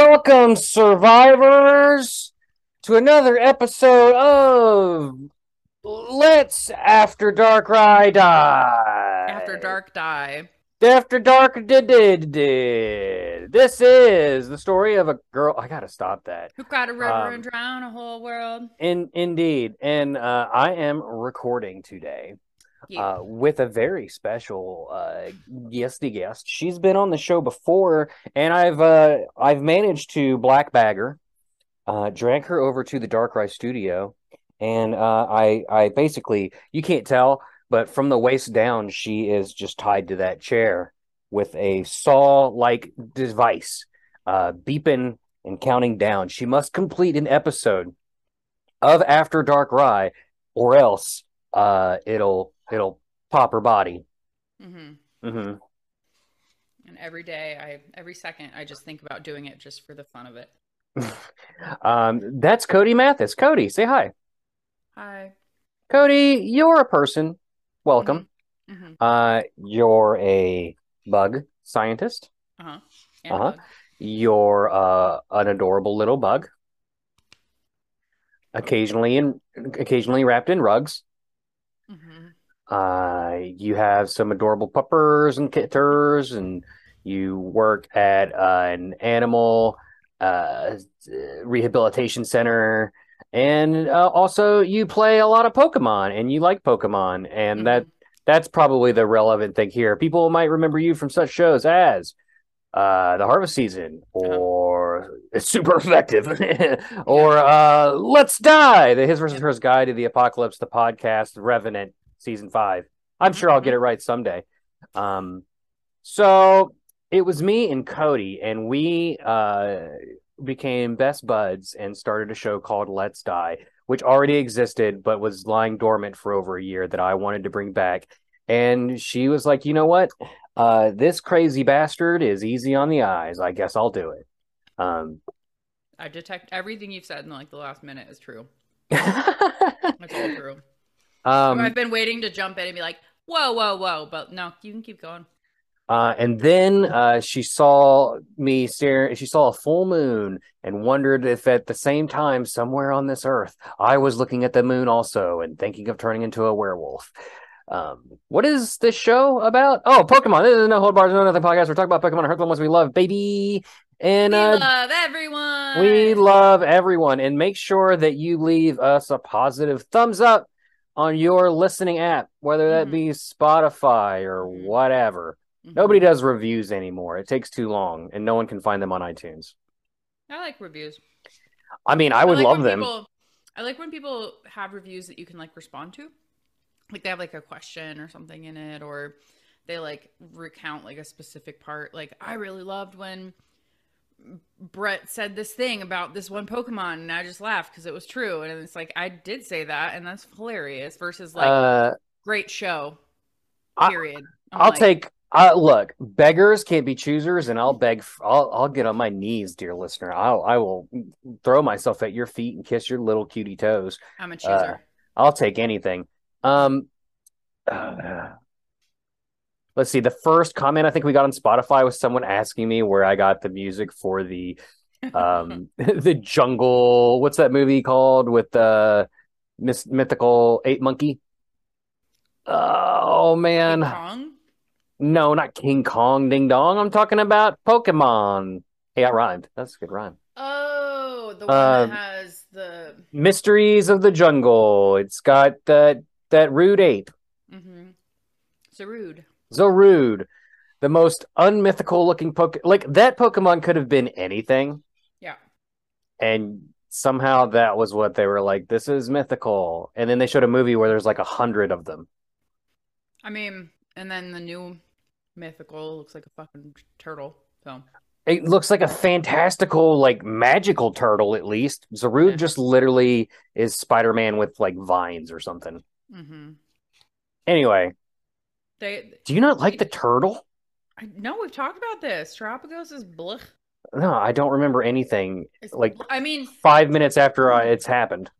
Welcome, survivors, to another episode of Let's After Darkrai Die. After Dark Die. After Dark did did did. This is the story of a girl. I gotta stop that. Who got a river Um, and drown a whole world? In indeed, and uh, I am recording today Uh, with a very special uh, guesty guest. She's been on the show before, and I've uh, I've managed to black bag her, uh, drag her over to the Darkrai's studio, and uh, I I basically you can't tell, but from the waist down, she is just tied to that chair with a saw-like device, uh, beeping and counting down. She must complete an episode of After Darkrai, or else uh, it'll it'll pop her body. Mm-hmm. Mm-hmm. And every day, I every second, I just think about doing it just for the fun of it. um, that's Codey Mathis. Codey, say hi. Hi. Codey, you're a person. Welcome. hmm Uh, you're a bug scientist. Uh huh. And Uh-huh. You're uh, an adorable little bug. Occasionally in occasionally wrapped in rugs. Mhm. Uh, you have some adorable puppers and kitters, and you work at uh, an animal uh, rehabilitation center, and uh, also you play a lot of Pokemon, and you like Pokemon, and that Mhm. that's probably the relevant thing here. People might remember you from such shows as uh, the Harvest Season, or it's super effective, or uh, Let's Die, the His versus Hers Guide to the Apocalypse, the podcast, Revenant, season five. I'm sure I'll get it right someday. Um, so it was me and Codey, and we uh, became best buds and started a show called Let's Die, which already existed but was lying dormant for over a year that I wanted to bring back. And she was like, you know what? Uh, this crazy bastard is easy on the eyes. I guess I'll do it. Um, I detect everything you've said in like the last minute is true. It's all true. I've been waiting to jump in and be like, whoa, whoa, whoa. But no, you can keep going. Uh, and then uh, she saw me stare. She saw a full moon and wondered if, at the same time, somewhere on this earth, I was looking at the moon also and thinking of turning into a werewolf. Um, what is this show about? Oh, Pokemon. This is no hold bars, no nothing podcast. We're talking about Pokemon. Heart the ones we love, baby. And we uh, love everyone. we love everyone. And make sure that you leave us a positive thumbs up on your listening app, whether that Mhm. be Spotify or Mhm. whatever. Mhm. Nobody does reviews anymore. It takes too long, and no one can find them on iTunes. I like reviews. I mean, I would like love them. People, I like when people have reviews that you can like respond to. Like they have like a question or something in it, or they like recount like a specific part. Like I really loved when Bret said this thing about this one Pokemon, and I just laughed because it was true. And it's like I did say that, and that's hilarious. Versus like uh, great show. I- Period. I'm I'll like, take. Uh, look, beggars can't be choosers, and I'll beg. f- I'll I'll get on my knees, dear listener. I'll I will throw myself at your feet and kiss your little cutie toes. I'm a chooser. I'll take anything. Um, uh, let's see. The first comment I think we got on Spotify was someone asking me where I got the music for the um the jungle. What's that movie called with the mis- mythical ape monkey? Oh man, Kong. no, not King Kong, Ding Dong. I'm talking about Pokemon. Hey, I rhymed. That's a good rhyme. Oh, the one Um, that has the. Mysteries of the Jungle. It's got that that rude ape. Mm-hmm. So rude. Zarude, the most unmythical looking Poke like that Pokemon could have been anything. Yeah. And somehow that was what they were like, this is mythical. And then they showed a movie where there's like a hundred of them. I mean, and then the new mythical looks like a fucking turtle. So It looks like a fantastical, like magical turtle, at least. Zarude Yeah. just literally is Spider Man with like vines or something. Mm-hmm. Anyway, they. do you not like the turtle? I know we've talked about this. Terapagos is blech. No, I don't remember anything It's, like I mean, five minutes after I, it's happened.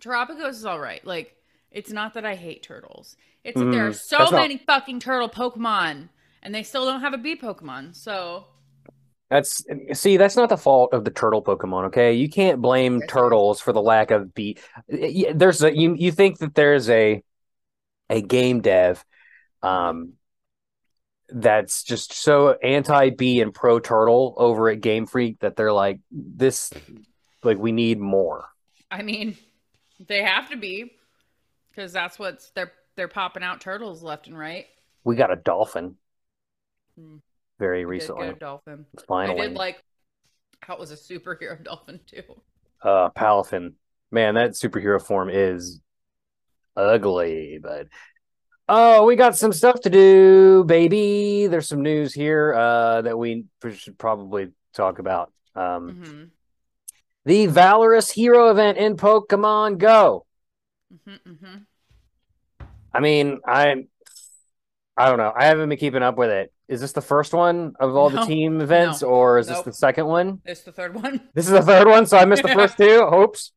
Terapagos is all right. Like, it's not that I hate turtles. It's that there are Mm, so that's not- many fucking turtle Pokemon, and they still don't have a bee Pokemon. So That's see, that's not the fault of the turtle Pokemon. Okay, you can't blame is. turtles for the lack of. Y- There's a you you think that there's a a game dev, um, that's just so anti bee and pro turtle over at Game Freak that they're like this, like we need more. I mean, they have to be because that's what's they're they're popping out turtles left and right. We got a dolphin Hmm. very did recently. dolphin. I did like how it was a superhero dolphin too. uh, Palafin. Man, that superhero form is ugly, but oh, we got some stuff to do, baby. There's some news here uh, that we should probably talk about. Um, hmm The Valorous Hero event in Pokemon Go. hmm hmm I mean, I I don't know. I haven't been keeping up with it. Is this the first one of all the team events, No. or is this the second one? It's the third one. This is the third one, so I missed the first two. Oops.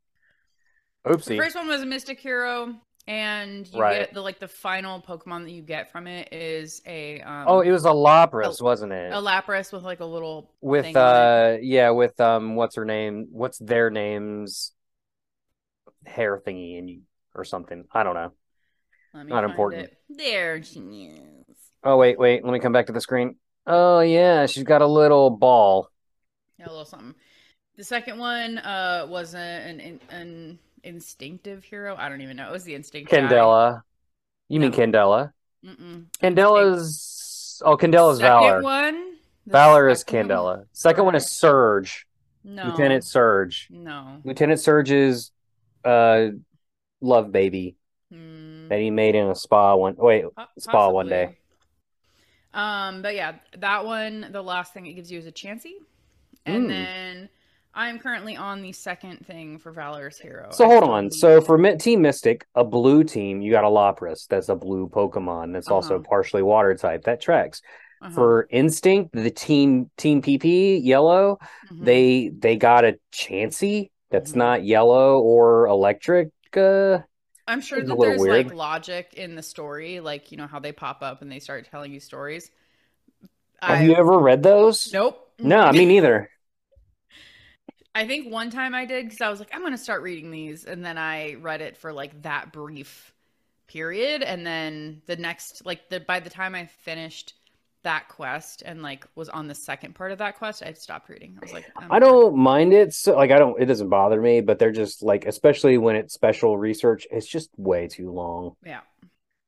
Oopsie. The first one was a Mystic Hero, and you Right. get the like the final Pokemon that you get from it is a um, Oh, it was a Lapras, wasn't it? a Lapras with like a little with thing on it. uh yeah with um what's her name what's their names hair thingy and you or something i don't know not important. it. There she is. oh wait wait let me come back to the screen oh yeah she's got a little ball Yeah, a little something. The second one uh was a, an an an instinctive hero. I don't even know. It was the instinct. guy. candela you mean candela Mm-mm. candela's oh candela's Second valor one. the valor is second one- candela second one is surge No. lieutenant surge No. lieutenant surge's uh love baby Hmm. that he made in a spa one wait Po- spa one day. Um, but yeah, that one, the last thing it gives you is a Chansey. And Mm. then I'm currently on the second thing for Valor's Hero. So I hold on. So for Team Mystic, a blue team, you got a Lapras. That's a blue Pokemon. That's also Uh-huh. partially water type. That tracks. Uh-huh. For Instinct, the team Team PP yellow, Mhm. they they got a Chansey that's Mhm. not yellow or electric. Uh, I'm sure that there's weird. like logic in the story, like you know how they pop up and they start telling you stories. have you ever read those? Nope. No, me neither. I think one time I did because I was like, I'm going to start reading these. And then I read it for like that brief period. And then the next, like, the by the time I finished that quest and like was on the second part of that quest, I stopped reading. I was like, I'm I don't mind it. So like I don't. It doesn't bother me. But they're just like, especially when it's special research, it's just way too long. Yeah.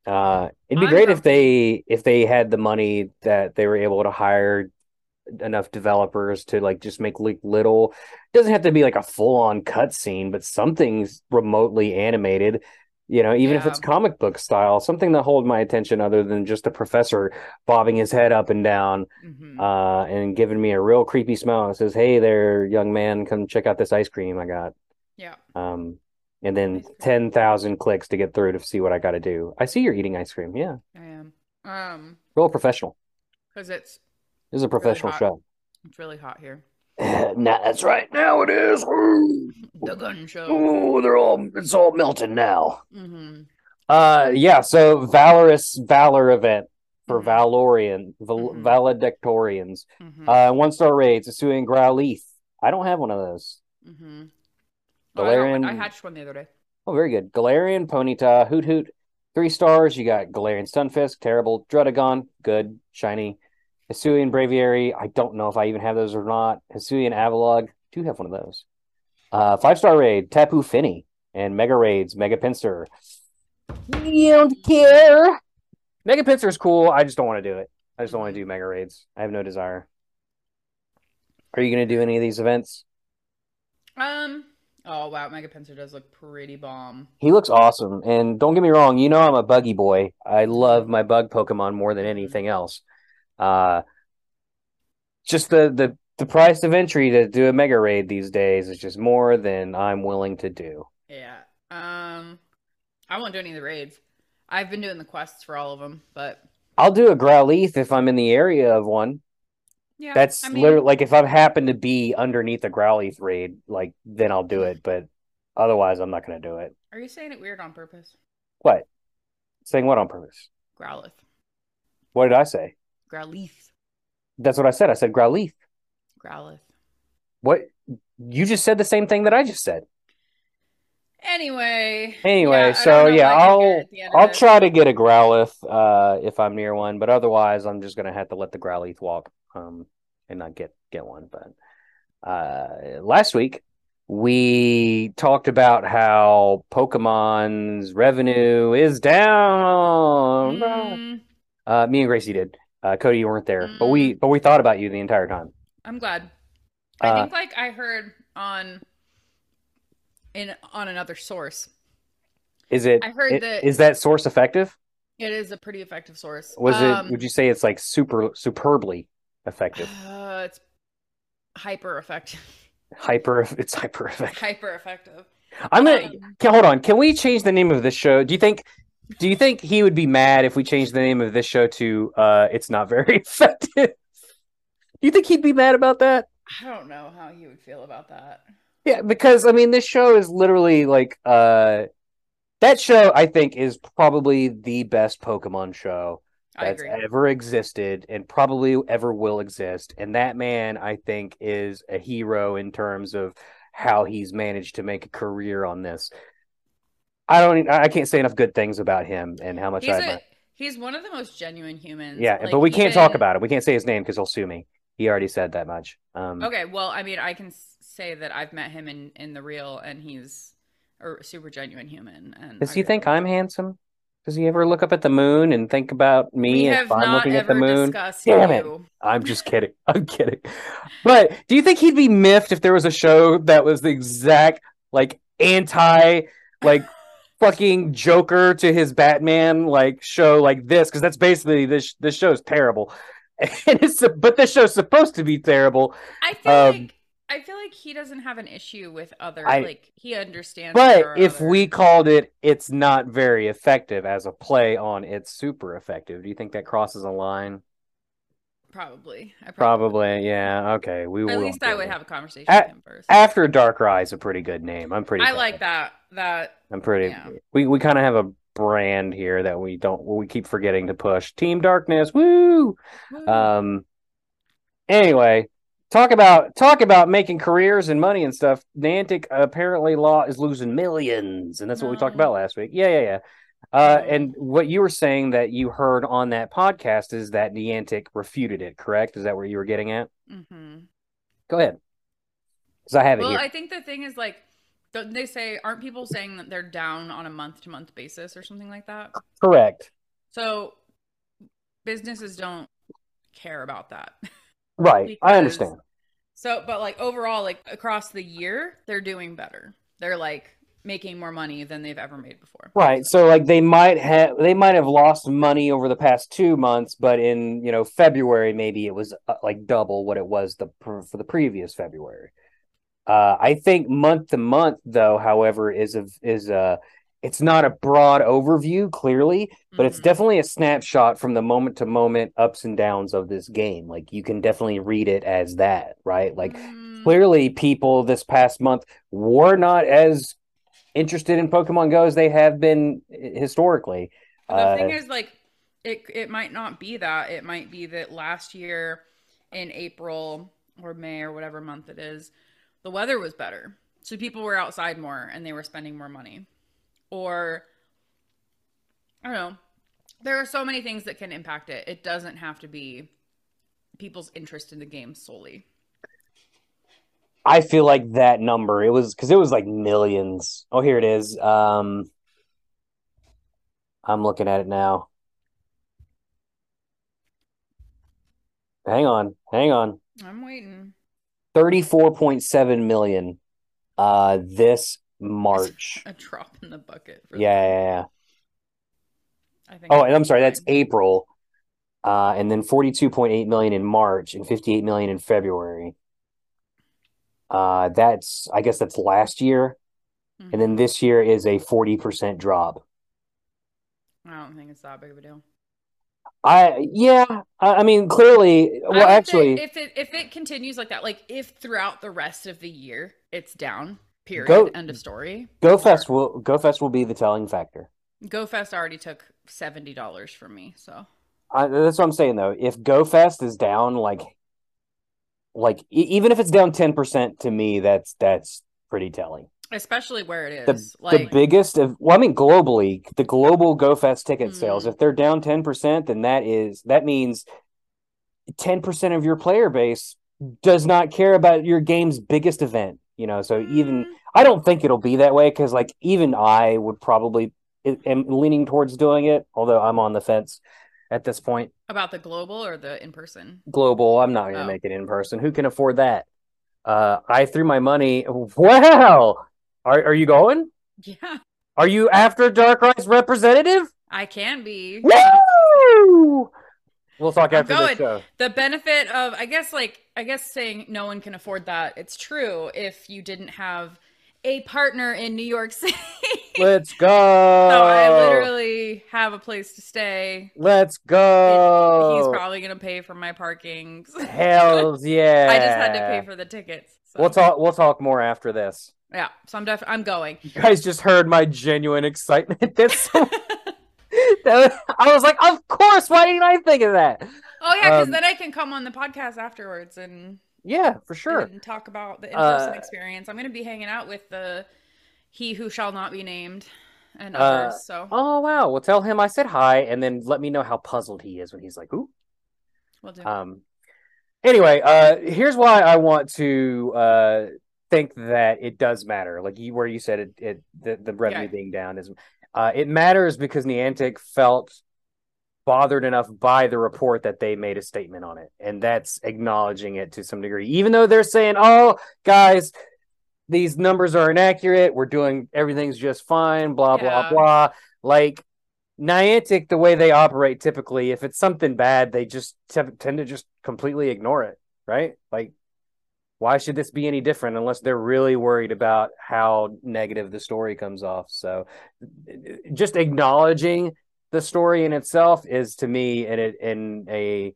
Uh, it'd be I'm great if they if they had the money that they were able to hire enough developers to like just make like little. It doesn't have to be like a full on cutscene, but something's remotely animated. You know, even if it's comic book style, something that hold my attention other than just a professor bobbing his head up and down Mhm. uh, and giving me a real creepy smile and says, "Hey there, young man, come check out this ice cream I got." yeah. Um, and then ten thousand clicks to get through to see what I got to do. I see you're eating ice cream. Yeah, I am. Um, real professional. because it's This is a professional hot. show. it's really hot here. nah, that's right. Now it is. The gun show. Ooh, they're all it's all melting now. hmm Uh, yeah. So Valorous Valor event for Mhm. Valorian Val- Mhm. valedictorians. hmm Uh, one star raids. Asui and Growlithe. I don't have one of those. hmm Oh, I. I hatched one the other day. Oh, very good. Galarian, Ponyta, Hoot Hoot, three stars. You got Galarian Stunfisk, terrible. Druddigon, good, shiny. Hisuian Braviary, I don't know if I even have those or not. Hisuian Avalugg, do have one of those. Uh, five star raid, Tapu Fini, and Mega Raids, Mega Pinsir. You don't care. Mega Pinsir is cool. I just don't want to do it. I just don't want to do Mega Raids. I have no desire. Are you going to do any of these events? Um. Oh wow, Mega Pinsir does look pretty bomb. He looks awesome. And don't get me wrong, you know I'm a buggy boy. I love my bug Pokemon more than anything else. Uh just the the the price of entry to do a mega raid these days is just more than I'm willing to do. Yeah. Um. I won't do any of the raids. I've been doing the quests for all of them, but I'll do a Growlithe if I'm in the area of one. yeah, That's I mean, literally like if I happen to be underneath a Growlithe raid, like then I'll do it, but otherwise I'm not going to do it. Are you saying it weird on purpose? What? Saying what on purpose? Growlithe, What did I say? Growlithe, That's what I said. I said Growlithe. Growlithe. What you just said the same thing that I just said. Anyway. Anyway, yeah, so yeah, I can get I'll at the end of I'll try to get a Growlithe uh if I'm near one, but otherwise I'm just gonna have to let the Growlithe walk um and not get get one. But uh last week we talked about how Pokemon's revenue is down. Mm, Uh me and Gracie did. Uh Codey, you weren't there, but we but we thought about you the entire time. I'm glad. I Uh, think like I heard on in on another source. Is it I heard it- that- is that source effective? It is a pretty effective source. Was Um, it would you say it's like super superbly effective? Uh, it's hyper effective. Hyper it's hyper effective. hyper effective. I'm gonna Um, can, hold on. Can we change the name of this show? Do you think do you think he would be mad if we changed the name of this show to uh it's not very effective? Do you think he'd be mad about that? I don't know how he would feel about that. Yeah, because I mean this show is literally like uh that show I think is probably the best Pokemon show that's ever existed and probably ever will exist. And that man, I think, is a hero in terms of how he's managed to make a career on this. I don't, I can't say enough good things about him and how much He's I a, he's one of the most genuine humans. Yeah, Like, but we can't talk about it. We can't say his name because he'll sue me. He already said that much. Um, Okay, well, I mean, I can say that I've met him in in the real, and he's a super genuine human. And Does I he really think I'm handsome? Does he ever look up at the moon and think about me We and have if I'm not looking at the moon? Damn it. you. I'm just kidding. I'm kidding. But do you think he'd be miffed if there was a show that was the exact like anti like fucking Joker to his Batman like show like this? Because that's basically this. This show is terrible, and it's but this show's supposed to be terrible. I feel Um, like I feel like he doesn't have an issue with other. I- like he understands. But if other- we called it, it's not very effective as a play on it's super effective. Do you think that crosses a line? probably, I Probably, yeah. Okay, we. At least I would have a conversation A- with him first. After Darkrai is a pretty good name. I'm pretty. I like that. That I'm pretty. Yeah. We we kind of have a brand here that we don't. We keep forgetting to push. Team Darkness. Woo. woo. Um. Anyway, talk about talk about making careers and money and stuff. Niantic apparently law is losing millions, and that's what we talked about last week. Yeah, yeah, yeah. Uh, and what you were saying that you heard on that podcast is that Niantic refuted it. Correct? Is that where you were getting at? Mm-hmm. Go ahead, because I have it Well. I think the thing is like. Don't they say aren't people saying that they're down on a month to month basis or something like that? Correct. So businesses don't care about that. Right. I understand. So, but like overall, like across the year, they're doing better. They're like making more money than they've ever made before. Right. So like they might have they might have lost money over the past 2 months, but in, you know, February maybe it was uh, like double what it was the for the previous February. Uh I think month to month though, however, is a is a it's not a broad overview clearly, but it's Mhm. definitely a snapshot from the moment to moment ups and downs of this game. Like you can definitely read it as that, right? Like Mm, clearly people this past month were not as interested in Pokemon Go as they have been eh, historically. but the Uh, thing is, like, it it might not be that. It might be that last year in April or May or whatever month it is, the weather was better, so people were outside more and they were spending more money, or I don't know. There are so many things that can impact it. It doesn't have to be people's interest in the game solely. I feel like that number it was because it was like millions. Oh, here it is. Um, I'm looking at it now. Hang on, hang on. I'm waiting. 34.7 million uh this March. A drop in the bucket. For Yeah, yeah, yeah. I think. Oh, and I'm sorry, that's. April. Uh, and then 42.8 million in March and 58 million in February. Uh, that's I guess that's last year. And then Mhm. this year is a 40% drop. I don't think it's that big of a deal. I yeah, I, mean clearly well actually if it if it continues like that, like if throughout the rest of the year it's down, period, Go- end of story. GoFest will GoFest will be the telling factor. GoFest already took seventy dollars from me, so I, that's what I'm saying though. If GoFest is down like like e- even if it's down 10% to me that's that's pretty telling. Especially where it is. The, is. the biggest of well I mean globally, the global GoFest ticket sales, Mm. if they're down 10%, then that is that means 10% of your player base does not care about your game's biggest event, you know. So even Mm, I don't think it'll be that way because, like, even I would probably am leaning towards doing it, although I'm on the fence at this point. about the global or the in person. Global, I'm not going to Oh. make it in person. Who can afford that? Uh, I threw my money. Wow, are are you going? Yeah, Are you after Darkrai's representative? I can be. Woo! We'll talk after this show. The benefit of, I guess, like, I guess saying no one can afford that, it's true if you didn't have a partner in New York City. Let's go. so I literally have a place to stay. Let's go. He's probably going to pay for my parking. Hells yeah. I just had to pay for the tickets. So. We'll talk. We'll talk more after this. Yeah, so I'm def- I'm going. You guys just heard my genuine excitement. That's so. that- I was like, of course. Why didn't I think of that? Oh yeah, because Um, then I can come on the podcast afterwards and Yeah, for sure. and talk about the in-person Uh, experience. I'm going to be hanging out with the he who shall not be named and Uh, others. so Oh wow. Well, tell him I said hi, and then let me know how puzzled he is when he's like, "Ooh." we'll do. Um. Anyway, uh, here's why I want to uh think that it does matter. Like you, where you said it, it the, the revenue Yeah. being down is, uh, it matters because Niantic felt bothered enough by the report that they made a statement on it, and that's acknowledging it to some degree, even though they're saying, "Oh, guys." These numbers are inaccurate. We're doing everything's just fine. Blah blah blah. Like Niantic, the way they operate typically, if it's something bad, they just t- tend to just completely ignore it, right? Like, why should this be any different unless they're really worried about how negative the story comes off? So, just acknowledging the story in itself is to me an in a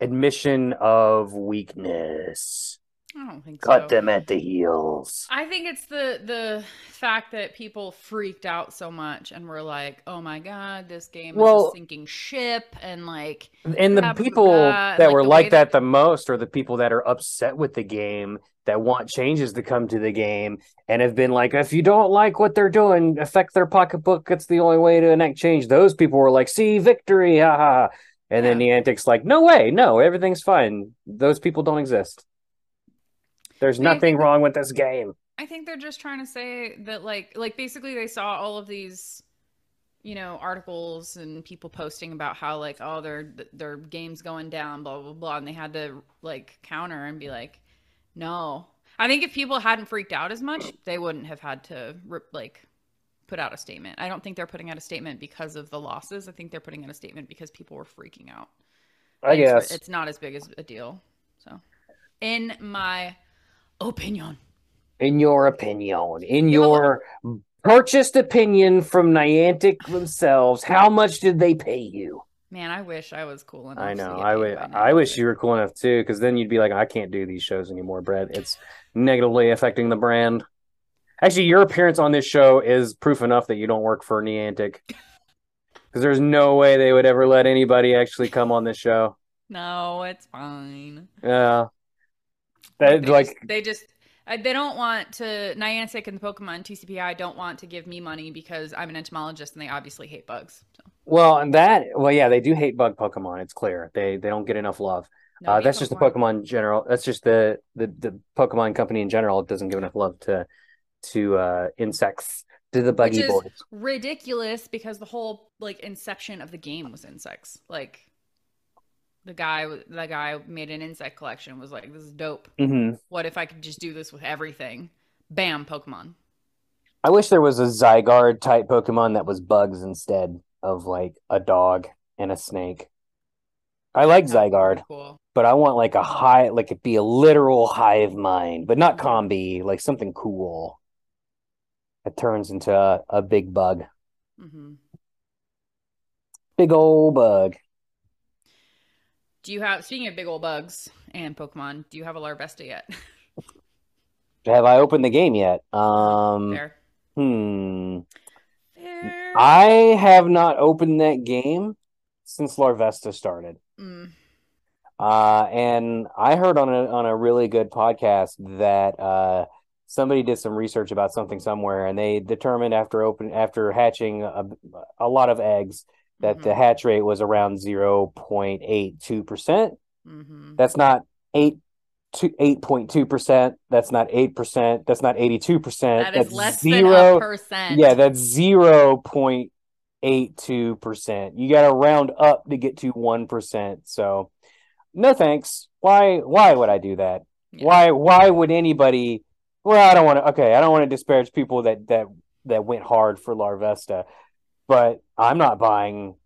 admission of weakness. I don't think Cut so. them at the heels. I think it's the the fact that people freaked out so much and were like, "Oh my god, this game is a sinking ship," and like, And the blah, blah, people blah, that like, were the like way that the most are the people that are upset with the game, that want changes to come to the game, and have been like, if you don't like what they're doing, affect their pocketbook. It's the only way to enact change. Those people were like, see, victory, ha ha. And then Niantic's like, no way, no, everything's fine. Those people don't exist. There's think nothing wrong with this game. I think they're just trying to say that like like basically they saw all of these you know articles and people posting about how like oh their their game's going down blah blah blah and they had to like counter and be like no. I think if people hadn't freaked out as much, they wouldn't have had to rip, like put out a statement. I don't think they're putting out a statement because of the losses. I think they're putting out a statement because people were freaking out. I it's- guess. it's not as big as a deal. So, in my opinion. in your opinion, in your purchased opinion from Niantic themselves, how much did they pay you? Man, I wish I was cool enough. I to know. get I paid would. by now, I wish you were cool enough too, because then you'd be like, I can't do these shows anymore, Bret. It's negatively affecting the brand. Actually, your appearance on this show is proof enough that you don't work for Niantic. Because there's no way they would ever let anybody actually come on this show. No, it's fine. Yeah. That They like just, they just uh, they don't want to Niantic and the Pokemon TCPI don't want to give me money because I'm an entomologist and they obviously hate bugs. So well, and that well, yeah, they do hate bug Pokemon. It's clear they they don't get enough love. Uh, nobody that's just the Pokemon general. That's just the, the the Pokemon company in general. It doesn't give enough love to to uh, insects, to the buggy Which is boys. ridiculous because the whole like inception of the game was insects. Like the guy the guy made an insect collection was like this is dope. hmm What if I could just do this with everything? Bam, Pokemon. I wish there was a Zygarde type Pokemon that was bugs instead of like a dog and a snake. I like That would be Zygarde, Cool. but I want like a high, like it be a literal hive mind, but not combee, like something cool. It turns into a, a big bug, mm-hmm. big old bug. Do you have speaking of big old bugs and Pokemon? Do you have a Larvesta yet? Have I opened the game yet? Um, Fair. hmm. Fair. I have not opened that game since Larvesta started. Mm. Uh, and I heard on a on a really good podcast that uh, somebody did some research about something somewhere, and they determined after open after hatching a, a lot of eggs that the Mhm. hatch rate was around zero point eight two percent. Mhm. That's not eight to eight point two percent. That's not eight percent. That's not eighty two percent. That is That's less zero. than a percent. Yeah, that's zero point eight two percent. You got to round up to get to one percent. So, no thanks. Why? Why would I do that? Yeah. Why? Why would anybody? Well, I don't want to. Okay, I don't want to disparage people that that that went hard for Larvesta, but I'm not buying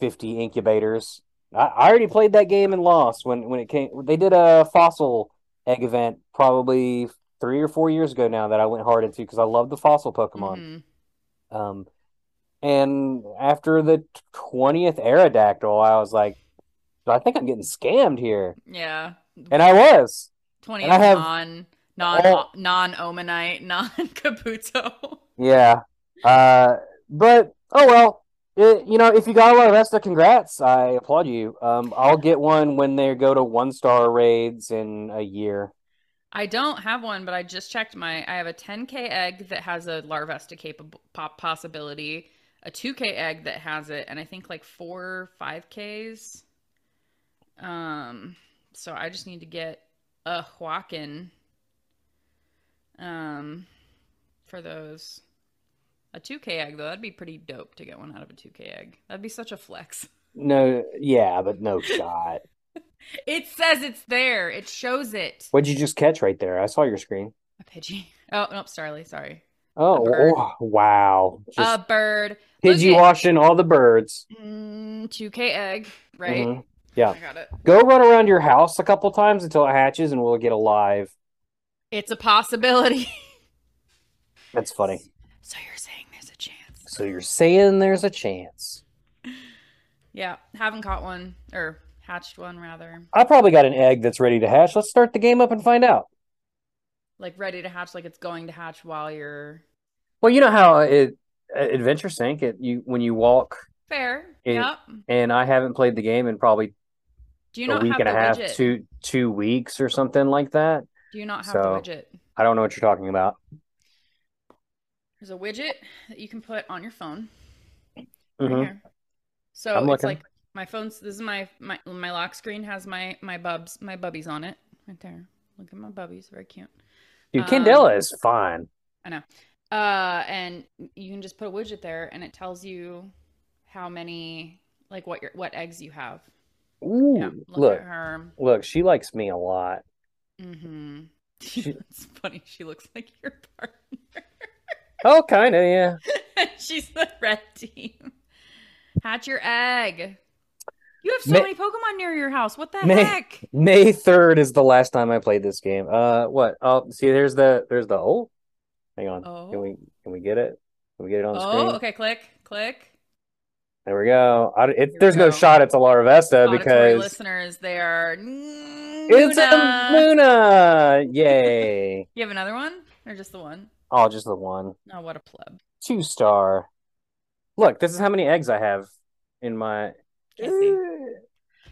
fifty incubators. I, I already played that game and lost when when it came. They did a fossil egg event probably three or four years ago now that I went hard into because I love the fossil Pokemon. Mhm. Um, and after the twentieth Aerodactyl, I was like, I think I'm getting scammed here, Yeah. and I was. Twenty and I have non non all- non omanyte non kabuto. Yeah. Uh, but oh well. It, you know, if you got a Larvesta, congrats. I applaud you. Um, I'll get one when they go to one star raids in a year. I don't have one, but I just checked my. I have a 10k egg that has a Larvesta capable pop possibility, a 2k egg that has it, and I think like four 5ks. Um, so I just need to get a Hwakin. Um, for those. A 2k egg though, that'd be pretty dope to get one out of a 2k egg. That'd be such a flex. No, yeah, but no shot. It says it's there. It shows it. What'd you just catch right there? I saw your screen. A Pidgey. Oh nope, Starly. Sorry. Oh, oh, wow. Just a bird. Pidgey washing all the birds. Mm, 2K egg, right? Mhm. Yeah. I got it. Go run around your house a couple times until it hatches and we'll get alive. It's a possibility. That's funny. So you're saying there's a chance? So you're saying there's a chance. Yeah, haven't caught one or hatched one rather. I probably got an egg that's ready to hatch. Let's start the game up and find out. Like ready to hatch, like it's going to hatch while you're Well, you know how it uh, Adventure Sync it you when you walk fair. It- yep. and I haven't played the game in probably Do you a not week have and a the half, widget? two two weeks or something like that. Do you not have so- the widget? I don't know what you're talking about. There's a widget that you can put on your phone. right Mhm. here. So I'm it's looking. like my phone's. This is my my my lock screen has my my bubs my bubbies on it right there. Look at my bubbies, very cute. Dude, Um, Candela is fine. I know. Uh, and you can just put a widget there, and it tells you how many like what your what eggs you have. Ooh, Yeah, look, look, at her. look, she likes me a lot. Mm-hmm. She- it's funny. She looks like your partner. Oh, kind of, yeah. She's the red team. Hatch your egg. You have so May- many Pokemon near your house. What the May- heck? May 3rd is the last time I played this game. Uh, what? Oh, see, there's the, there's the, oh, hang on. Oh. Can we, can we get it? Can we get it on the screen? Oh, screen? okay. Click, click. There we go. I, it, Here we there's no go. shot at Larvesta Auditory because listeners, they are. it's a. Luna. Yay. You have another one, or just the one? Oh, just the one. Oh, what a pleb. Two star. Look, this is how many eggs I have in my. Eh.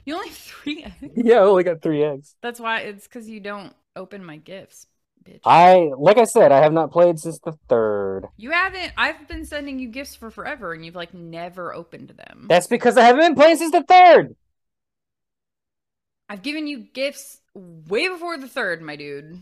You only have three eggs. Yeah, I only got three eggs. That's why it's because you don't open my gifts, bitch. I, like I said, I have not played since the third. you haven't. I've been sending you gifts for forever, and you've like never opened them. That's because I haven't been playing since the third. I've given you gifts way before the third, my dude.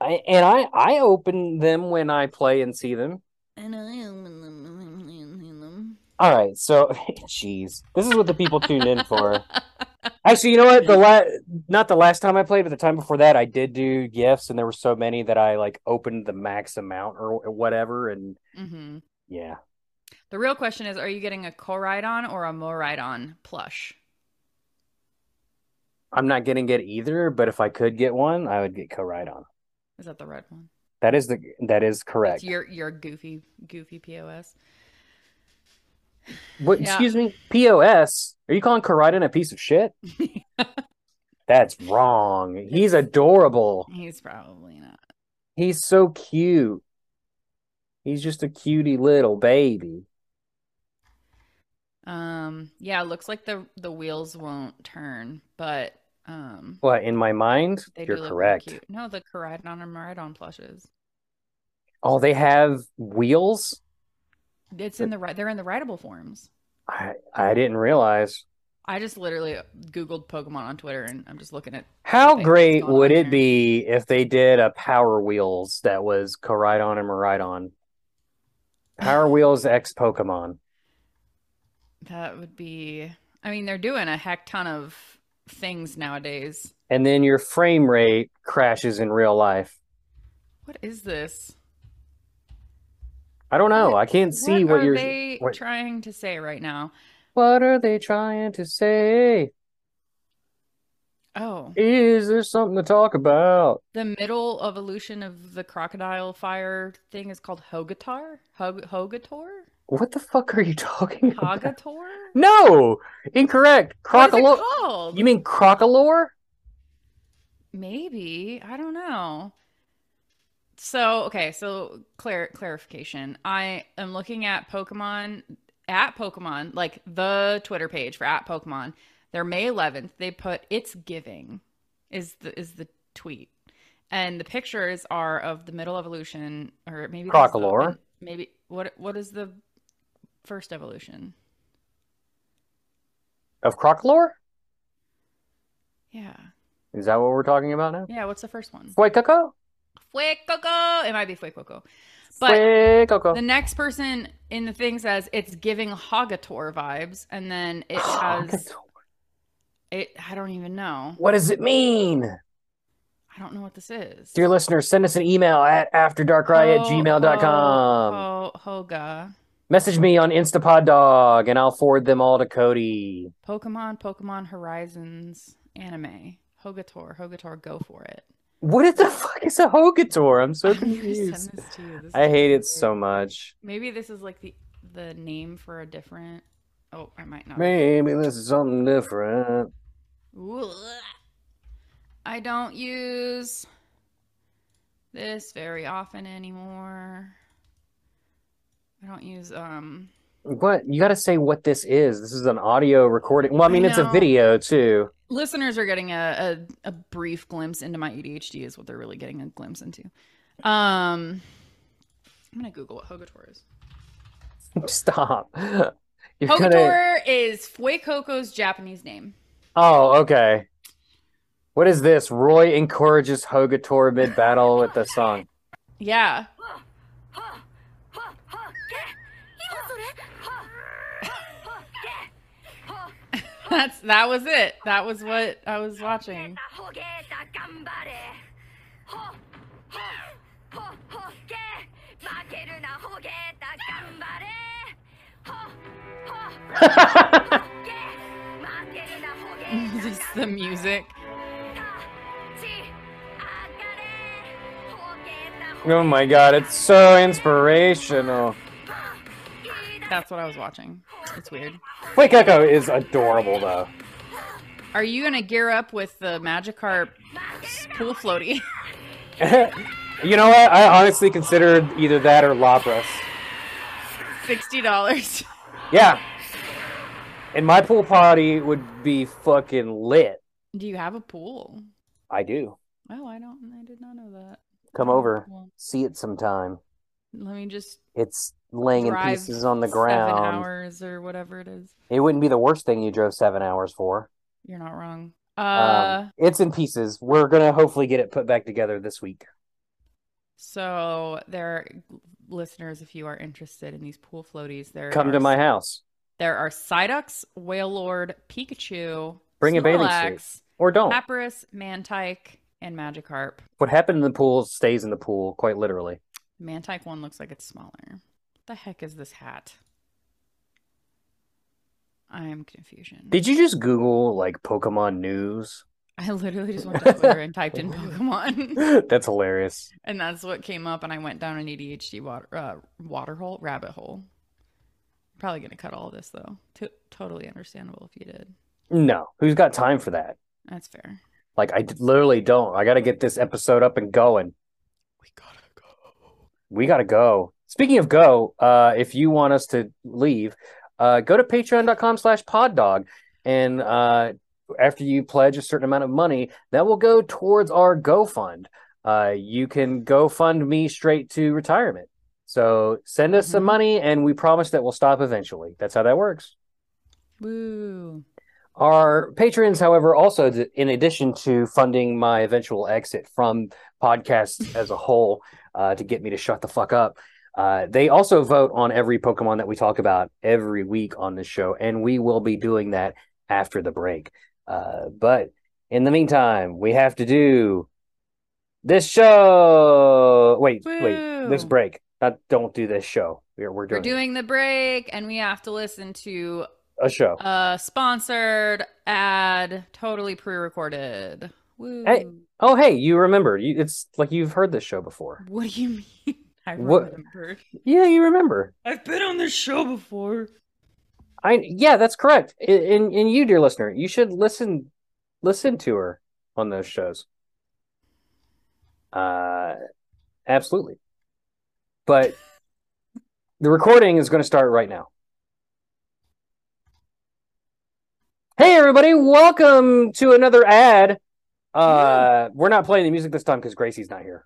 I, and I, I open them when I play and see them. And I open them and see them. All right, so jeez, this is what the people tuned in for. Actually, you know what? The la- not the last time I played, but the time before that, I did do gifts, and there were so many that I like opened the max amount or whatever, and mm-hmm. yeah, The real question is: Are you getting a Koraidon or a Miraidon plush? I'm not getting it either. But if I could get one, I would get Koraidon. Is that the red one? That is the that is correct. It's your your goofy goofy pos. What? yeah. Excuse me, POS. Are you calling Koraidon a piece of shit? That's wrong. He's adorable. He's probably not. He's so cute. He's just a cutie little baby. Um. Yeah. It looks like the the wheels won't turn, but Um, What in my mind? You're do look really correct. cute. No, the Koraidon and Miraidon plushes. Oh, they have wheels. It's in the right. They're in the rideable forms. I I didn't realize. I just literally googled Pokemon on Twitter, and I'm just looking at. How great would it be if they did a Power Wheels that was Koraidon and Miraidon? Power Wheels X Pokemon. That would be. I mean, they're doing a heck ton of things nowadays. And then your frame rate crashes in real life. What is this? I don't know. I can't see what, are you're. they what- trying to say right now? What are they trying to say? Oh, Is there something to talk about? the middle evolution of the crocodile fire thing is called Hogator. Hog Hogator? What the fuck are you talking about? Hogator? No, incorrect. What is it called? You mean Crocalor? Maybe. I don't know. So, okay, so clar- clarification. I am looking at Pokemon at Pokemon, like the Twitter page for at Pokemon. They're May 11th. They put it's giving is the is the tweet. And the pictures are of the middle evolution or maybe the- maybe what what is the first evolution? Of Crocalor? Yeah. Is that what we're talking about now? Yeah, what's the first one? Fuecoco? Fuecoco. It might be Fuecoco. But Fuecoco. The next person in the thing says it's giving Hogator vibes, and then it Oh, has it. I don't even know. What does it mean? I don't know what this is. Dear listeners, send us an email at afterdarkrai at gmail.com. Ho- Hoga. Message me on Instapod Dog and I'll forward them all to Codey. Pokemon, Pokemon Horizons anime. Hogator, Hogator, go for it. What the fuck is a Hogator? I'm so confused. send this to you. This I hate it weird. so much. Maybe this is like the the name for a different. Oh, I might not. Maybe this is something different. I don't use this very often anymore. I don't use um What? You got to say what this is. This is an audio recording. Well, I mean, it's a video too. listeners are getting a, a, a brief glimpse into my ADHD is what they're really getting a glimpse into. Um I'm gonna Google what Hogator is. Stop. Gonna. Hogator is Fuecoco's Japanese name. Oh, okay. What is this? Roy encourages Hogator mid battle with the song. Yeah. That's that was it. That was what I was watching. Just the music. oh my god, it's so inspirational. That's what I was watching. It's weird. Wake Echo is adorable though. Are you gonna gear up with the Magikarp pool floaty? you know what? I honestly considered either that or Lapras. Sixty dollars. Yeah. And my pool party would be fucking lit. Do you have a pool? I do. Oh, I don't. I did not know that. Come over. Well, See it sometime. let me just It's laying in pieces on the ground. Seven hours or whatever it is. It wouldn't be the worst thing you drove seven hours for. You're not wrong. Uh, Um, it's in pieces. We're gonna hopefully get it put back together this week. so there, listeners, if you are interested in these pool floaties, there Come to my house. There are Psyducks, Wailord, Pikachu, Bring a bathing suit. Or don't. Lapras, Mantine, and Magikarp. What happened in the pool stays in the pool, quite literally. Mantine one looks like it's smaller. The heck is this hat? I am confusion. Did you just Google like Pokemon news? I literally just went to Twitter and typed in Pokemon, That's hilarious. and that's what came up. And I went down an ADHD water uh, water hole, rabbit hole. Probably gonna cut all of this though. T- totally understandable if you did. No, who's got time for that? That's fair. Like, I d- literally don't. I got to get this episode up and going. We gotta go. We got to go. Speaking of go, uh, if you want us to leave, uh, go to patreon.com slash poddog and uh, after you pledge a certain amount of money, that will go towards our GoFund. Uh, you can go fund me straight to retirement. So send us some Mhm. money, and we promise that we'll stop eventually. That's how that works. Woo. Our patrons, however, also in addition to funding my eventual exit from podcasts as a whole, uh, to get me to shut the fuck up, uh, they also vote on every Pokemon that we talk about every week on this show, and we will be doing that after the break. Uh, but in the meantime, we have to do this show. Wait, wait, this break. Not, don't do this show. We're we're doing, We're doing the break, and we have to listen to a show. a sponsored ad, totally pre-recorded. Woo. Hey. Oh, hey, you remember? You, it's like you've heard this show before. What do you mean? I What- Yeah, you remember. I've been on this show before. I yeah, that's correct. And and you, dear listener, you should listen listen to her on those shows. Uh, absolutely. But the recording is going to start right now. Hey, everybody! Welcome to another ad. Uh, we're not playing the music this time because Gracie's not here.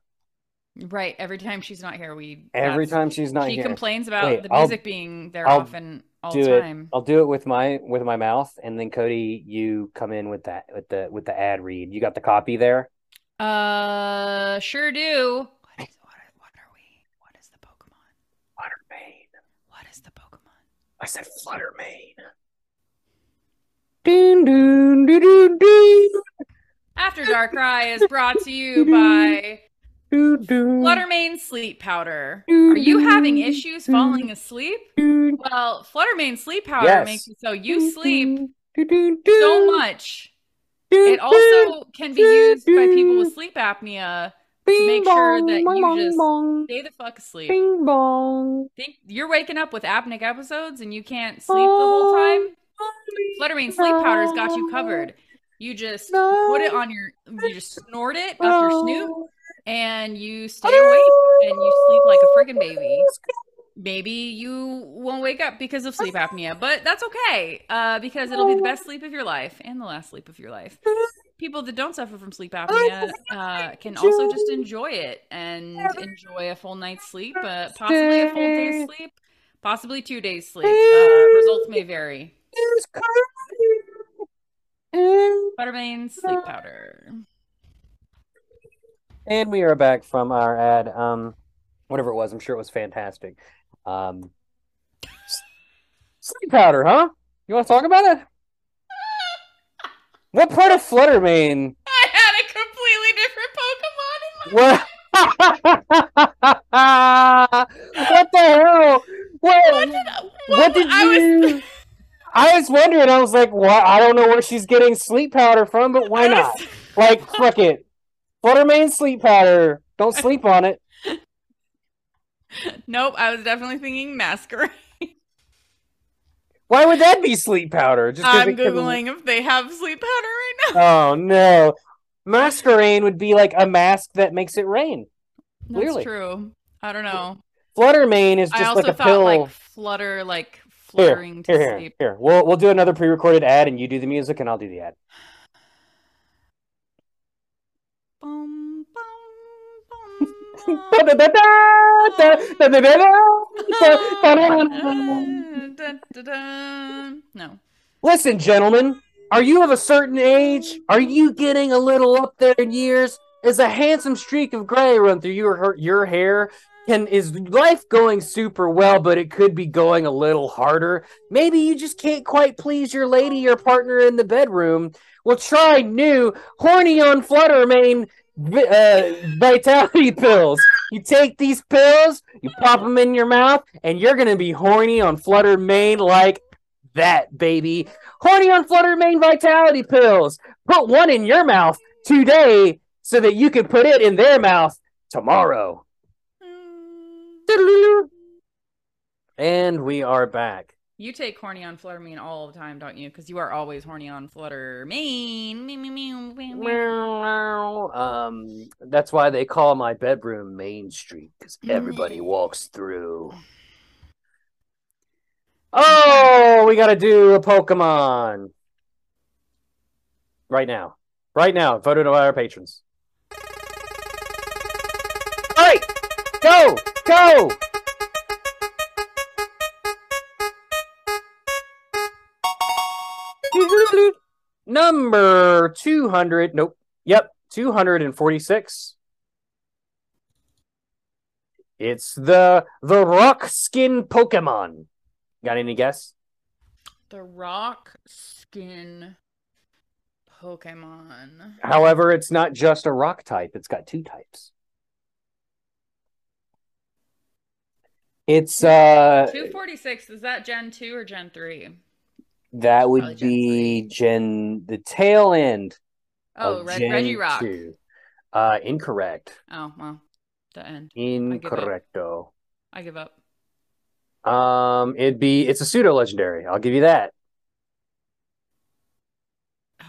Right. Every time she's not here, we Every time she's not she here, complains about Wait, the I'll- music being there I'll often all do the it. time. I'll do it with my with my mouth, and then Codey, you come in with that with the with the ad read. You got the copy there. Uh, sure do. What is what? What are we? What is the Pokemon? Fluttermane. What is the Pokemon? I said Fluttermane. Doon doon doo doo doo After Darkrai is brought to you by doo doo. Fluttermane Sleep Powder. Are you having issues falling asleep? doo, Well, Fluttermane Sleep Powder Yes. makes it so you sleep doo, doo, so much. doo, It also can be used by people with sleep apnea to make sure that you bong, bong, just bong, stay the fuck asleep. bing bong. Think you're waking up with apneic episodes and you can't sleep the whole time? Fluttermane Sleep Powder's got you covered. You just put it on your, you just snort it up your snoot, and you stay awake and you sleep like a friggin' baby. Maybe you won't wake up because of sleep apnea, but that's okay uh, because it'll be the best sleep of your life and the last sleep of your life. People that don't suffer from sleep apnea uh, can also just enjoy it and enjoy a full night's sleep, uh, possibly a full day's sleep, possibly two days sleep. Uh, results may vary. Buttermane sleep powder. And we are back from our ad. Um, whatever it was, I'm sure it was fantastic. Um, sleep powder, huh? You want to talk about it? What part of Fluttermane? I had a completely different Pokemon in my What? what the hell? What? What did, What did I was- you? I was wondering. I was like, "What? I don't know where she's getting sleep powder from, but why not? Like, fuck it. Fluttermane sleep powder. Don't sleep on it. Nope, I was definitely thinking Masquerain. Why would that be sleep powder? Just I'm googling if they have sleep powder right now. Oh no. Masquerain would be like a mask that makes it rain. That's Clearly. true. I don't know. Fluttermane is I just also like a thought pill. like flutter, like here, fluttering to here, here, sleep. here. We'll we'll do another pre-recorded ad, and you do the music, and I'll do the ad. No. Listen, gentlemen, are you of a certain age? Are you getting a little up there in years? Is a handsome streak of gray run through your your hair? Can is life going super well, but it could be going a little harder? Maybe you just can't quite please your lady or partner in the bedroom. Well, try new horny on Fluttermane vi- uh, vitality pills. You take these pills, you pop them in your mouth, and you're gonna be horny on Fluttermane like that, baby. Horny on Fluttermane vitality pills. Put one in your mouth today so that you can put it in their mouth tomorrow. And we are back. You take horny on Fluttermane all the time, don't you? Because you are always horny on Fluttermane. Meow, meow, meow, meow, meow. Um, that's why they call my bedroom Main Street because everybody walks through. Oh, we gotta do a Pokemon. right now. Right now, voted by our patrons. All right, go, go. Number 200. Nope. Yep. 246. It's the the rock skin Pokemon. Got any guess? The rock skin Pokemon. However, it's not just a rock type, it's got two types. It's uh 246, is that Gen 2 or Gen 3? That would be Gen the tail end Oh, of Reg- Gen Regirock. 2. Uh incorrect. Oh, well, the end. Incorrecto. I give up. Um it'd be it's a pseudo legendary. I'll give you that.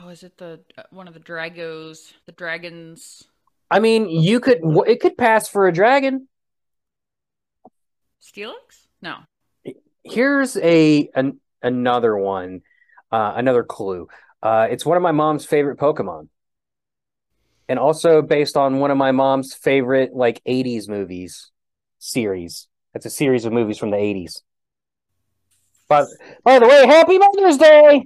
Oh, is it the uh, one of the Dragos, the dragons? I mean, you could it could pass for a dragon. Steelix? No. here's a an, another one uh another clue uh it's one of my mom's favorite pokemon and also based on one of my mom's favorite like 80s movies series it's a series of movies from the 80s but by the way happy mother's day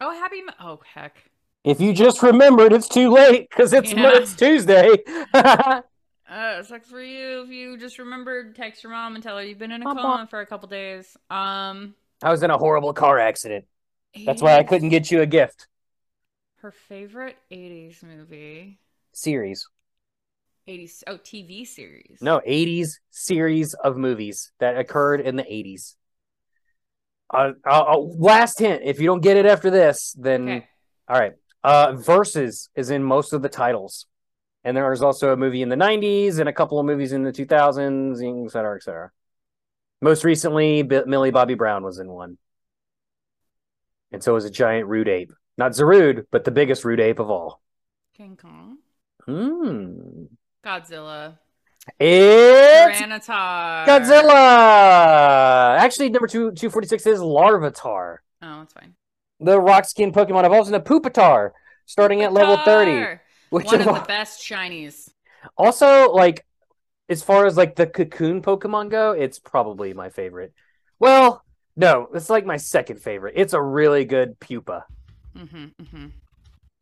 Oh, happy. Mo- oh, heck. if you just remembered it's too late because it's Yeah. it's tuesday Uh, it sucks for you if you just remembered. Text your mom and tell her you've been in a coma for a couple days. Um, i was in a horrible car accident that's why i couldn't get you a gift her favorite '80s movie. series 80s. Oh, TV series. No, 80s series of movies that occurred in the 80s. Uh, uh, uh, last hint. If you don't get it after this, then Okay. all right. Uh, Versus is in most of the titles, and there is also a movie in the 90s and a couple of movies in the 2000s, et cetera, et cetera. Most recently, B- Millie Bobby Brown was in one, and so was a giant rude ape. Not Zarude, but the biggest rude ape of all. King Kong. Hmm. Godzilla. It's Tyranitar. Godzilla. Actually, number two two forty six is Larvitar, Oh, that's fine. the rock skin Pokemon evolves into Pupitar, starting at level thirty. Which One is of the best shinies. also like as far as like the cocoon Pokemon go, it's probably my favorite. Well, no, it's like my second favorite. It's a really good pupa. Mm-hmm, mm-hmm,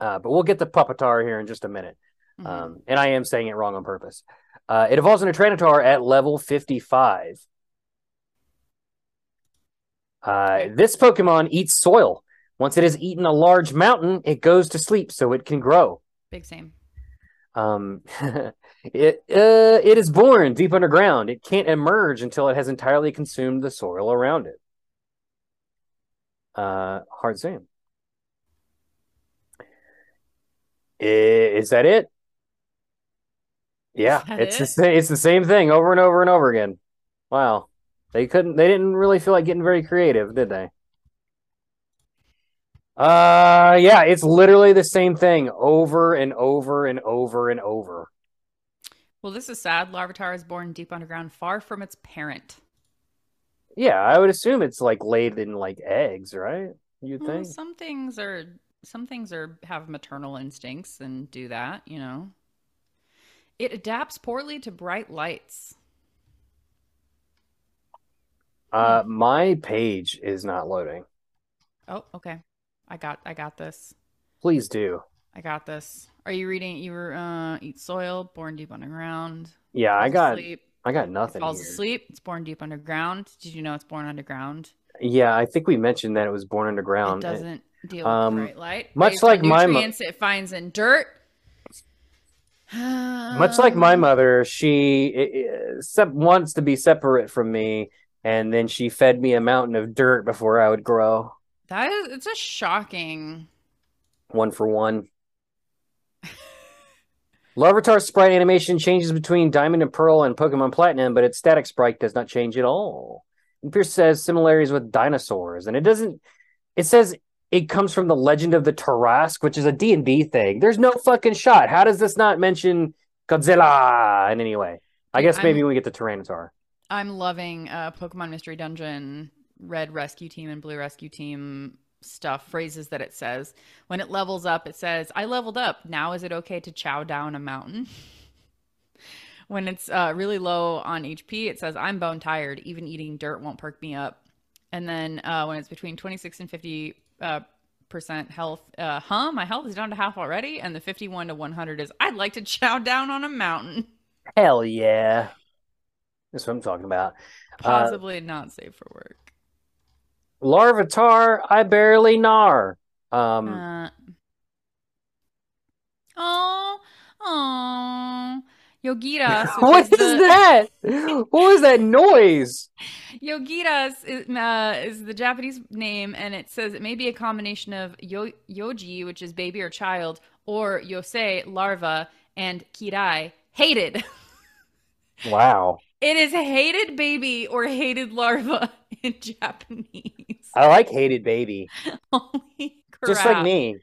Uh, but we'll get to Pupitar here in just a minute. mm-hmm. Um, and I am saying it wrong on purpose. Uh, it evolves into Tranitar at level 55. Uh, This Pokemon eats soil. Once it has eaten a large mountain, it goes to sleep so it can grow. Big same. Um, it uh, it is born deep underground. It can't emerge until it has entirely consumed the soil around it. Uh, hard Sam. Is that it? Yeah, that it's the it? sa- it's the same thing over and over and over again. Wow, they couldn't. They didn't really feel like getting very creative, did they? Uh, yeah, it's literally the same thing over and over and over and over. Well, this is sad. Larvitar is born deep underground, far from its parent. Yeah, I would assume it's like laid in like eggs, right? Well, think. some things are some things are have maternal instincts and do that, you know. It adapts poorly to bright lights. Uh, my page is not loading. Oh, okay. I got I got this. Please do. I got this. Are you reading you were uh eat soil, born deep underground. Yeah, I got asleep, I got it nothing falls here. asleep, it's born deep underground. Did you know it's born underground? Yeah, I think we mentioned that it was born underground. it doesn't deal um, with bright light. much Based like my nutrients it finds in dirt. Much like my Um, mother, she sep- wants to be separate from me, and then she fed me a mountain of dirt before I would grow, That is it's a shocking. one for one. Larvitar's sprite animation changes between Diamond and Pearl and Pokemon Platinum, but its static sprite does not change at all. And Pierce says similarities with dinosaurs, and it doesn't. It says it comes from the Legend of the Tarrasque, which is a D and D thing. There's no fucking shot. How does this not mention Godzilla in any way? I guess I'm- maybe when we get to Tyranitar. I'm loving uh Pokemon Mystery Dungeon, Red Rescue Team and Blue Rescue Team stuff, phrases that it says. When it levels up, it says, I leveled up. Now is it okay to chow down a mountain? when it's uh, really low on HP, it says, I'm bone tired. Even eating dirt won't perk me up. And then uh, when it's between 26 and 50 uh, percent health, uh, huh, my health is down to half already. And the 51 to 100 is, I'd like to chow down on a mountain. Hell yeah. That's what I'm talking about. Uh, Possibly not safe for work. Larvitar, I barely gnar. Um, Uh, oh, oh. Yogiras. what is the- that? What was that noise? Yogiras is, uh, is the Japanese name, and it says it may be a combination of yo- yoji, which is baby or child, or yosei, larva, and kirai, hated. Wow. it is hated baby or hated larva in Japanese. I like hated baby. Holy crap. Just like me.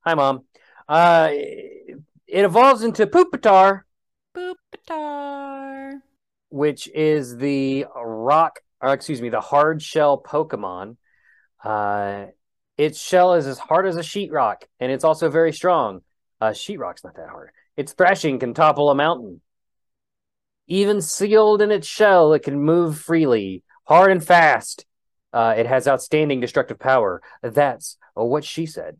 Hi, mom. Uh, it evolves into Pupitar, Boopatar. which is the rock, or excuse me, the hard shell Pokemon. Uh, its shell is as hard as a sheetrock, and it's also very strong. Uh, sheetrock's not that hard. Its thrashing can topple a mountain. Even sealed in its shell, it can move freely, hard and fast. Uh, it has outstanding destructive power. That's what she said.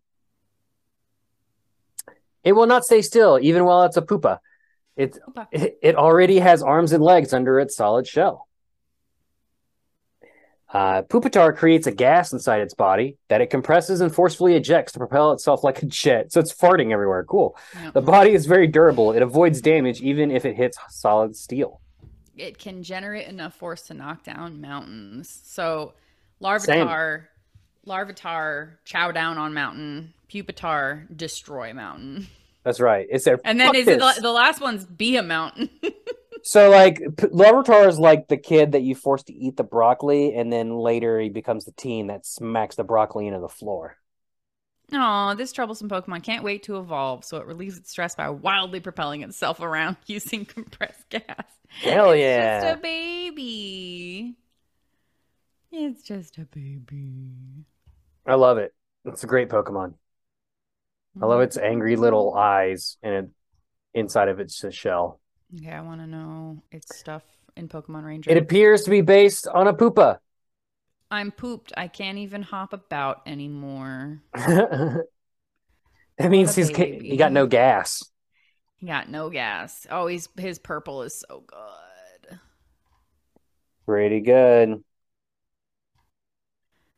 It will not stay still, even while it's a poopa. It, it, it already has arms and legs under its solid shell. Uh, Pupitar creates a gas inside its body that it compresses and forcefully ejects to propel itself like a jet. So it's farting everywhere. Cool. Yep. The body is very durable. It avoids damage even if it hits solid steel. it can generate enough force to knock down mountains. So, Larvitar, Larvitar, chow down on mountain. Pupitar, destroy mountain. That's right. It's there. And then is it the, the last one's be a mountain? So like P- Larvitar is like the kid that you force to eat the broccoli, and then later he becomes the teen that smacks the broccoli into the floor. Oh, this troublesome Pokemon can't wait to evolve, so it relieves its stress by wildly propelling itself around using compressed gas. Hell It's yeah! just a baby. It's just a baby. I love it. It's a great Pokemon. I love mm-hmm. its angry little eyes and it, inside of its shell. Okay, I want to know its stuff in Pokemon Ranger. It appears to be based on a Poopa. I'm pooped. I can't even hop about anymore. that means he's baby. he got no gas. He got no gas. Oh, he's his purple is so good. Pretty good.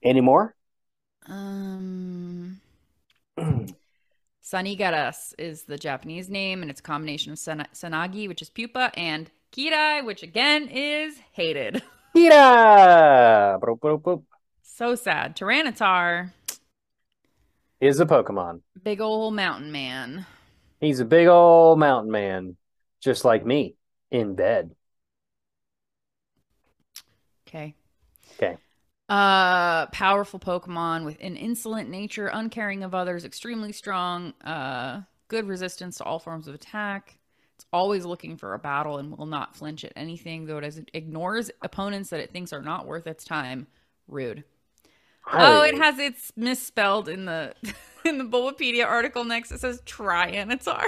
Any more? Um, Sanagiras is the Japanese name, and it's a combination of Sana- Sanagi, which is pupa, and Kirai, which again is hated. Kira Boop, boop, boop. so sad. Tyranitar, is a Pokemon. big ol' mountain man. He's a big old mountain man, just like me, in bed. Okay. Okay. Uh, powerful Pokemon with an insolent nature, uncaring of others, extremely strong, uh, good resistance to all forms of attack. It's always looking for a battle and will not flinch at anything, though it is- ignores opponents that it thinks are not worth its time. Rude. Oh, it has it's misspelled in the in the Bulbapedia article next. It says Trianitar.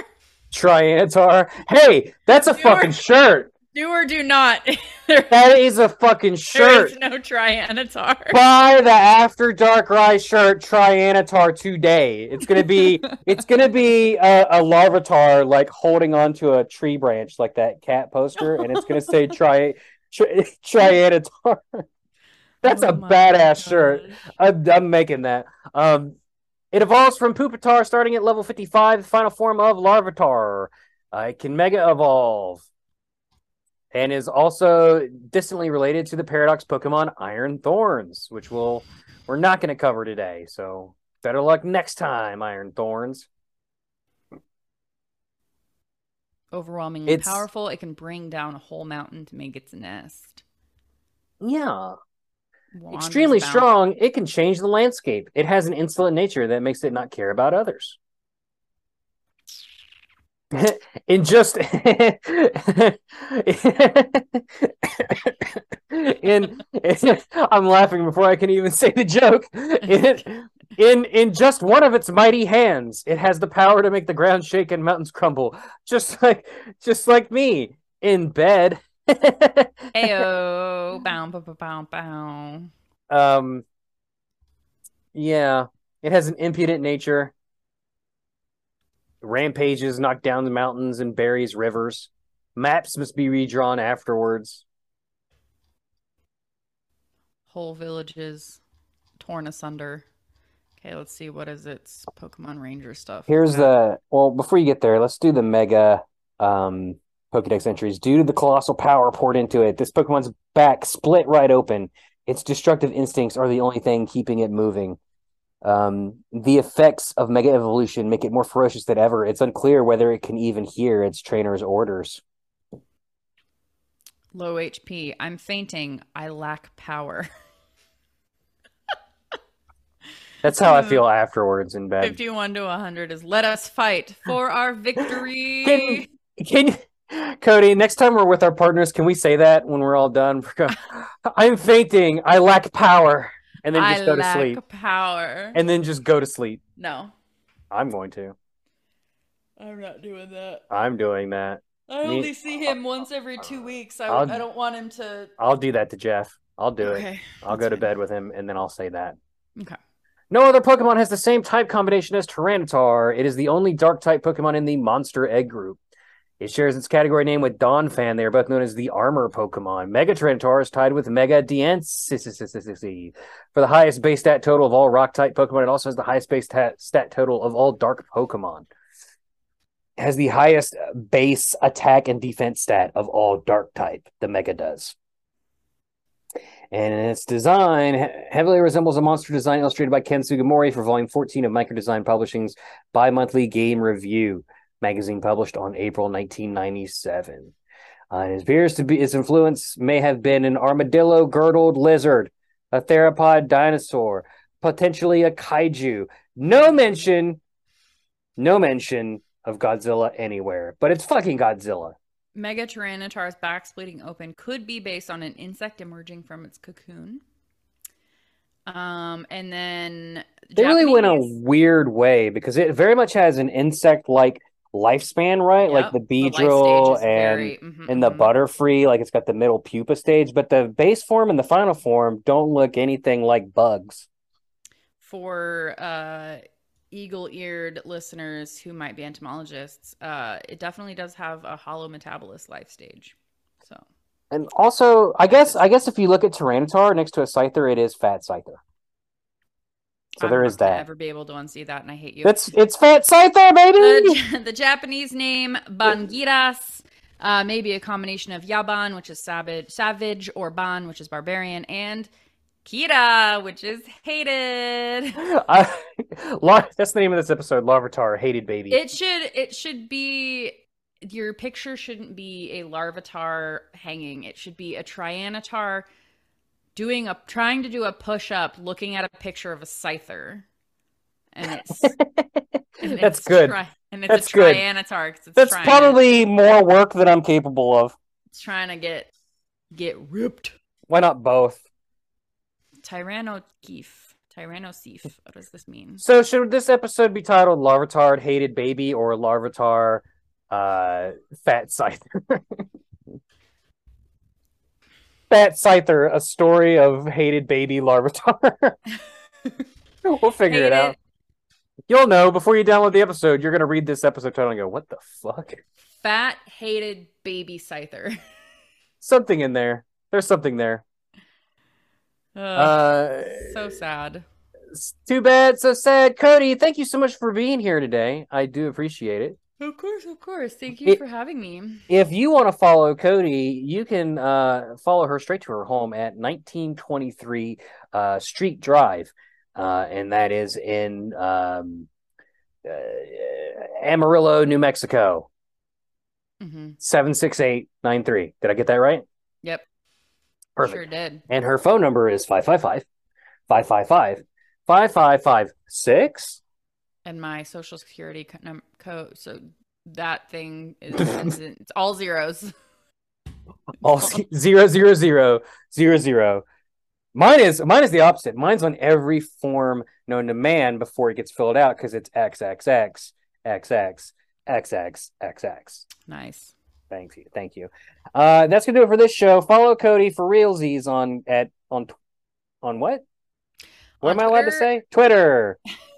Trianitar. Hey, that's a Sure. fucking shirt. Do or do not. That is a fucking shirt. There is no Trianitar. Buy the After Darkrai's shirt Trianitar today. It's gonna be it's gonna be a, a Larvitar like holding onto a tree branch like that cat poster, and it's gonna say Tri, tri Trianitar. That's Oh a badass shirt. I'm, I'm making that. Um, it evolves from Pupitar starting at level 55, the final form of Larvitar. Uh, it can Mega Evolve and is also distantly related to the Paradox Pokemon Iron Thorns, which we'll, we're not going to cover today. So better luck next time, Iron Thorns. Overwhelmingly It's- powerful. It can bring down a whole mountain to make its nest. Yeah, Wanders extremely about- strong. It can change the landscape. It has an insolent nature that makes it not care about others. in just in, I'm laughing before I can even say the joke. In, In in just one of its mighty hands, it has the power to make the ground shake and mountains crumble. Just like just like me in bed. Ayo, bow, bow, bow, bow, bow. um yeah, it has an impudent nature. Rampages, knock down the mountains and buries rivers. Maps must be redrawn afterwards. Whole villages torn asunder. Okay, let's see. What is its Pokemon Ranger stuff? Here's the well, before you get there, let's do the mega um Pokedex entries. Due to the colossal power poured into it, this Pokemon's back split right open. Its destructive instincts are the only thing keeping it moving. Um, the effects of Mega Evolution make it more ferocious than ever. It's unclear whether it can even hear its trainer's orders. Low HP. I'm fainting. I lack power. That's how I feel afterwards in bed. 51 to 100 is let us fight for our victory. Can, can Codey, next time we're with our partners, can we say that when we're all done? I'm fainting. I lack power. And then just I go to sleep. power. And then just go to sleep. no, I'm going to. I'm not doing that. I'm doing that. I Me- only see him once every two weeks. I, I'll- I don't want him to. I'll do that to Jeff. I'll do it. I'll that's go to fine. bed with him and then I'll say that. Okay. No other Pokemon has the same type combination as Tyranitar. It is the only dark type Pokemon in the Monster Egg group. It shares its category name with Donphan. They are both known as the Armor Pokemon. Mega Tyranitar tied with Mega Diancie for the highest base stat total of all rock type Pokemon. It also has the highest base stat, stat total of all dark Pokemon. It has the highest base attack and defense stat of all dark type. The Mega does. And its design heavily resembles a monster design illustrated by Ken Sugimori for volume 14 of Micro Design Publishing's bi monthly game review magazine published on April 1997. Uh, it appears to be its influence may have been an armadillo girdled lizard, a theropod dinosaur, potentially a kaiju. No mention, no mention of Godzilla anywhere, but it's fucking Godzilla. Mega Tyranitar's back splitting open could be based on an insect emerging from its cocoon. Um, and then They really went a weird way because it very much has an insect like lifespan, right? like the Beedrill is and very- mhm, and the mhm. Butterfree, like it's got the middle pupa stage, but the base form and the final form don't look anything like bugs. for uh eagle-eared listeners who might be entomologists, uh, it definitely does have a holometabolous life stage. So And also, I guess I guess if you look at Tyranitar next to a Scyther, it is Fat Scyther. So I'm there is that. Ever be able to unsee that, and I hate you. That's it's Fat Scyther, baby. the, the Japanese name Bangiras uh, maybe a combination of Yaban, which is savage, savage, or Ban, which is barbarian, and Kira, which is hated. I, La- that's the name of this episode. Larvitar, hated baby. It should it should be your picture shouldn't be a larvitar hanging. It should be a trianatar doing a trying to do a push up, looking at a picture of a scyther, and it's and That's it's good. tri- and it's That's a good. trianatar 'cause it's That's trying probably more work than I'm capable of. it's trying to get get ripped. Why not both? Tyrannokeef. Tyrannoseef. What does this mean? So should this episode be titled Larvitar Hated Baby or Larvitar uh Fat Scyther? Fat Scyther, a story of hated baby Larvitar. we'll figure it Hated- out. You'll know before you download the episode, you're gonna read this episode title and go, What the fuck? Fat hated baby scyther. Something in there. There's something there. Ugh, Uh so sad. it's too bad, so sad. Codey, thank you so much for being here today. I do appreciate it. Of course, of course. Thank you It- for having me. if you want to follow Codey, you can uh, follow her straight to her home at 1923 uh, Street Drive, uh, and that is in um, uh, Amarillo, New Mexico, Mm-hmm. 76893. Did I get that right? Yep, Perfect. sure did. And her phone number is 555 555 5556. And my social security co- code. So that thing is it's all zeros. All zero zero zero zero zero Mine is mine is the opposite. Mine's on every form known to man before it gets filled out because it's XXX, XX, XX, XX. Nice. Thank you, thank you. Uh, that's gonna do it for this show. Follow Codey for realsies on at on on what? What On am I allowed to say? Twitter.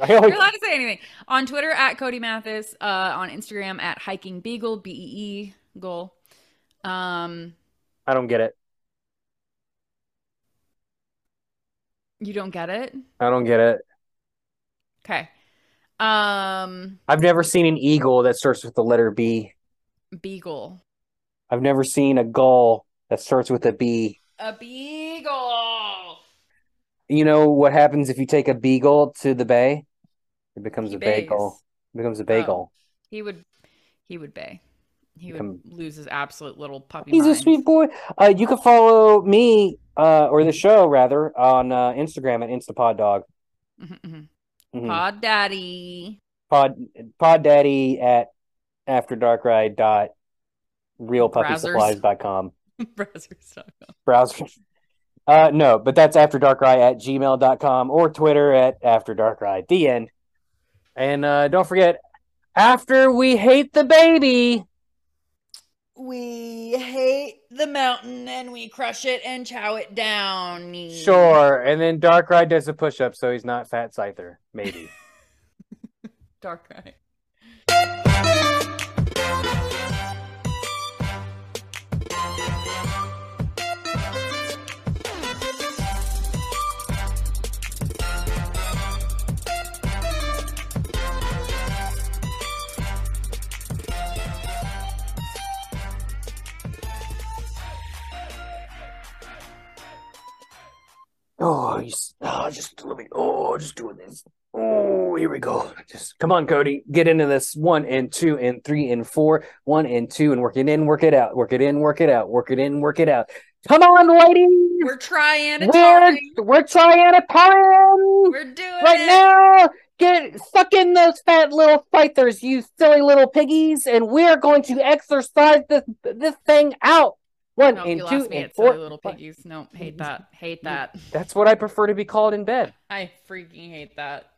I You're allowed to say anything on Twitter at Codey Mathis, uh, on Instagram at Hiking Beagle B E E goal. Um, I don't get it. you don't get it? I don't get it. Okay. Um, I've never seen an eagle that starts with the letter B. Beagle. I've never seen a gull that starts with a B. A beagle. You know what happens if you take a beagle to the bay? It becomes He a bagel. It becomes a bagel. He would, he would bay. He would lose his absolute little puppy. He's a sweet boy. Uh, you can follow me, uh, or the show rather, on uh, Instagram at InstaPodDog. Mhm, mhm. Mhm. Pod Daddy. Pod Pod Daddy at After Darkrai dot realpuppysupplies.com. Browsers.com. browser. Uh, no, but that's afterdarkrai at gmail.com or Twitter at afterdarkrai. The end. And uh, don't forget, after we hate the baby, We hate the mountain and we crush it and chow it down. sure. And then Darkrai does a push up, so he's not Fat Scyther. Maybe. Darkrai. Oh, he's oh, just let me. Oh, just doing this. Oh, here we go. Just come on, Codey. Get into this. One and two and three and four. One and two and work it in, work it out, work it in, work it out, work it in, work it out. Come on, ladies. We're trying to We're we're trying to power We're doing it right it. now. Get suck in those fat little fighters, you silly little piggies, and we're going to exercise this this thing out. One Nope, and you two and four. little piggies. No, hate that. Hate that. That's what I prefer to be called in bed. I freaking hate that.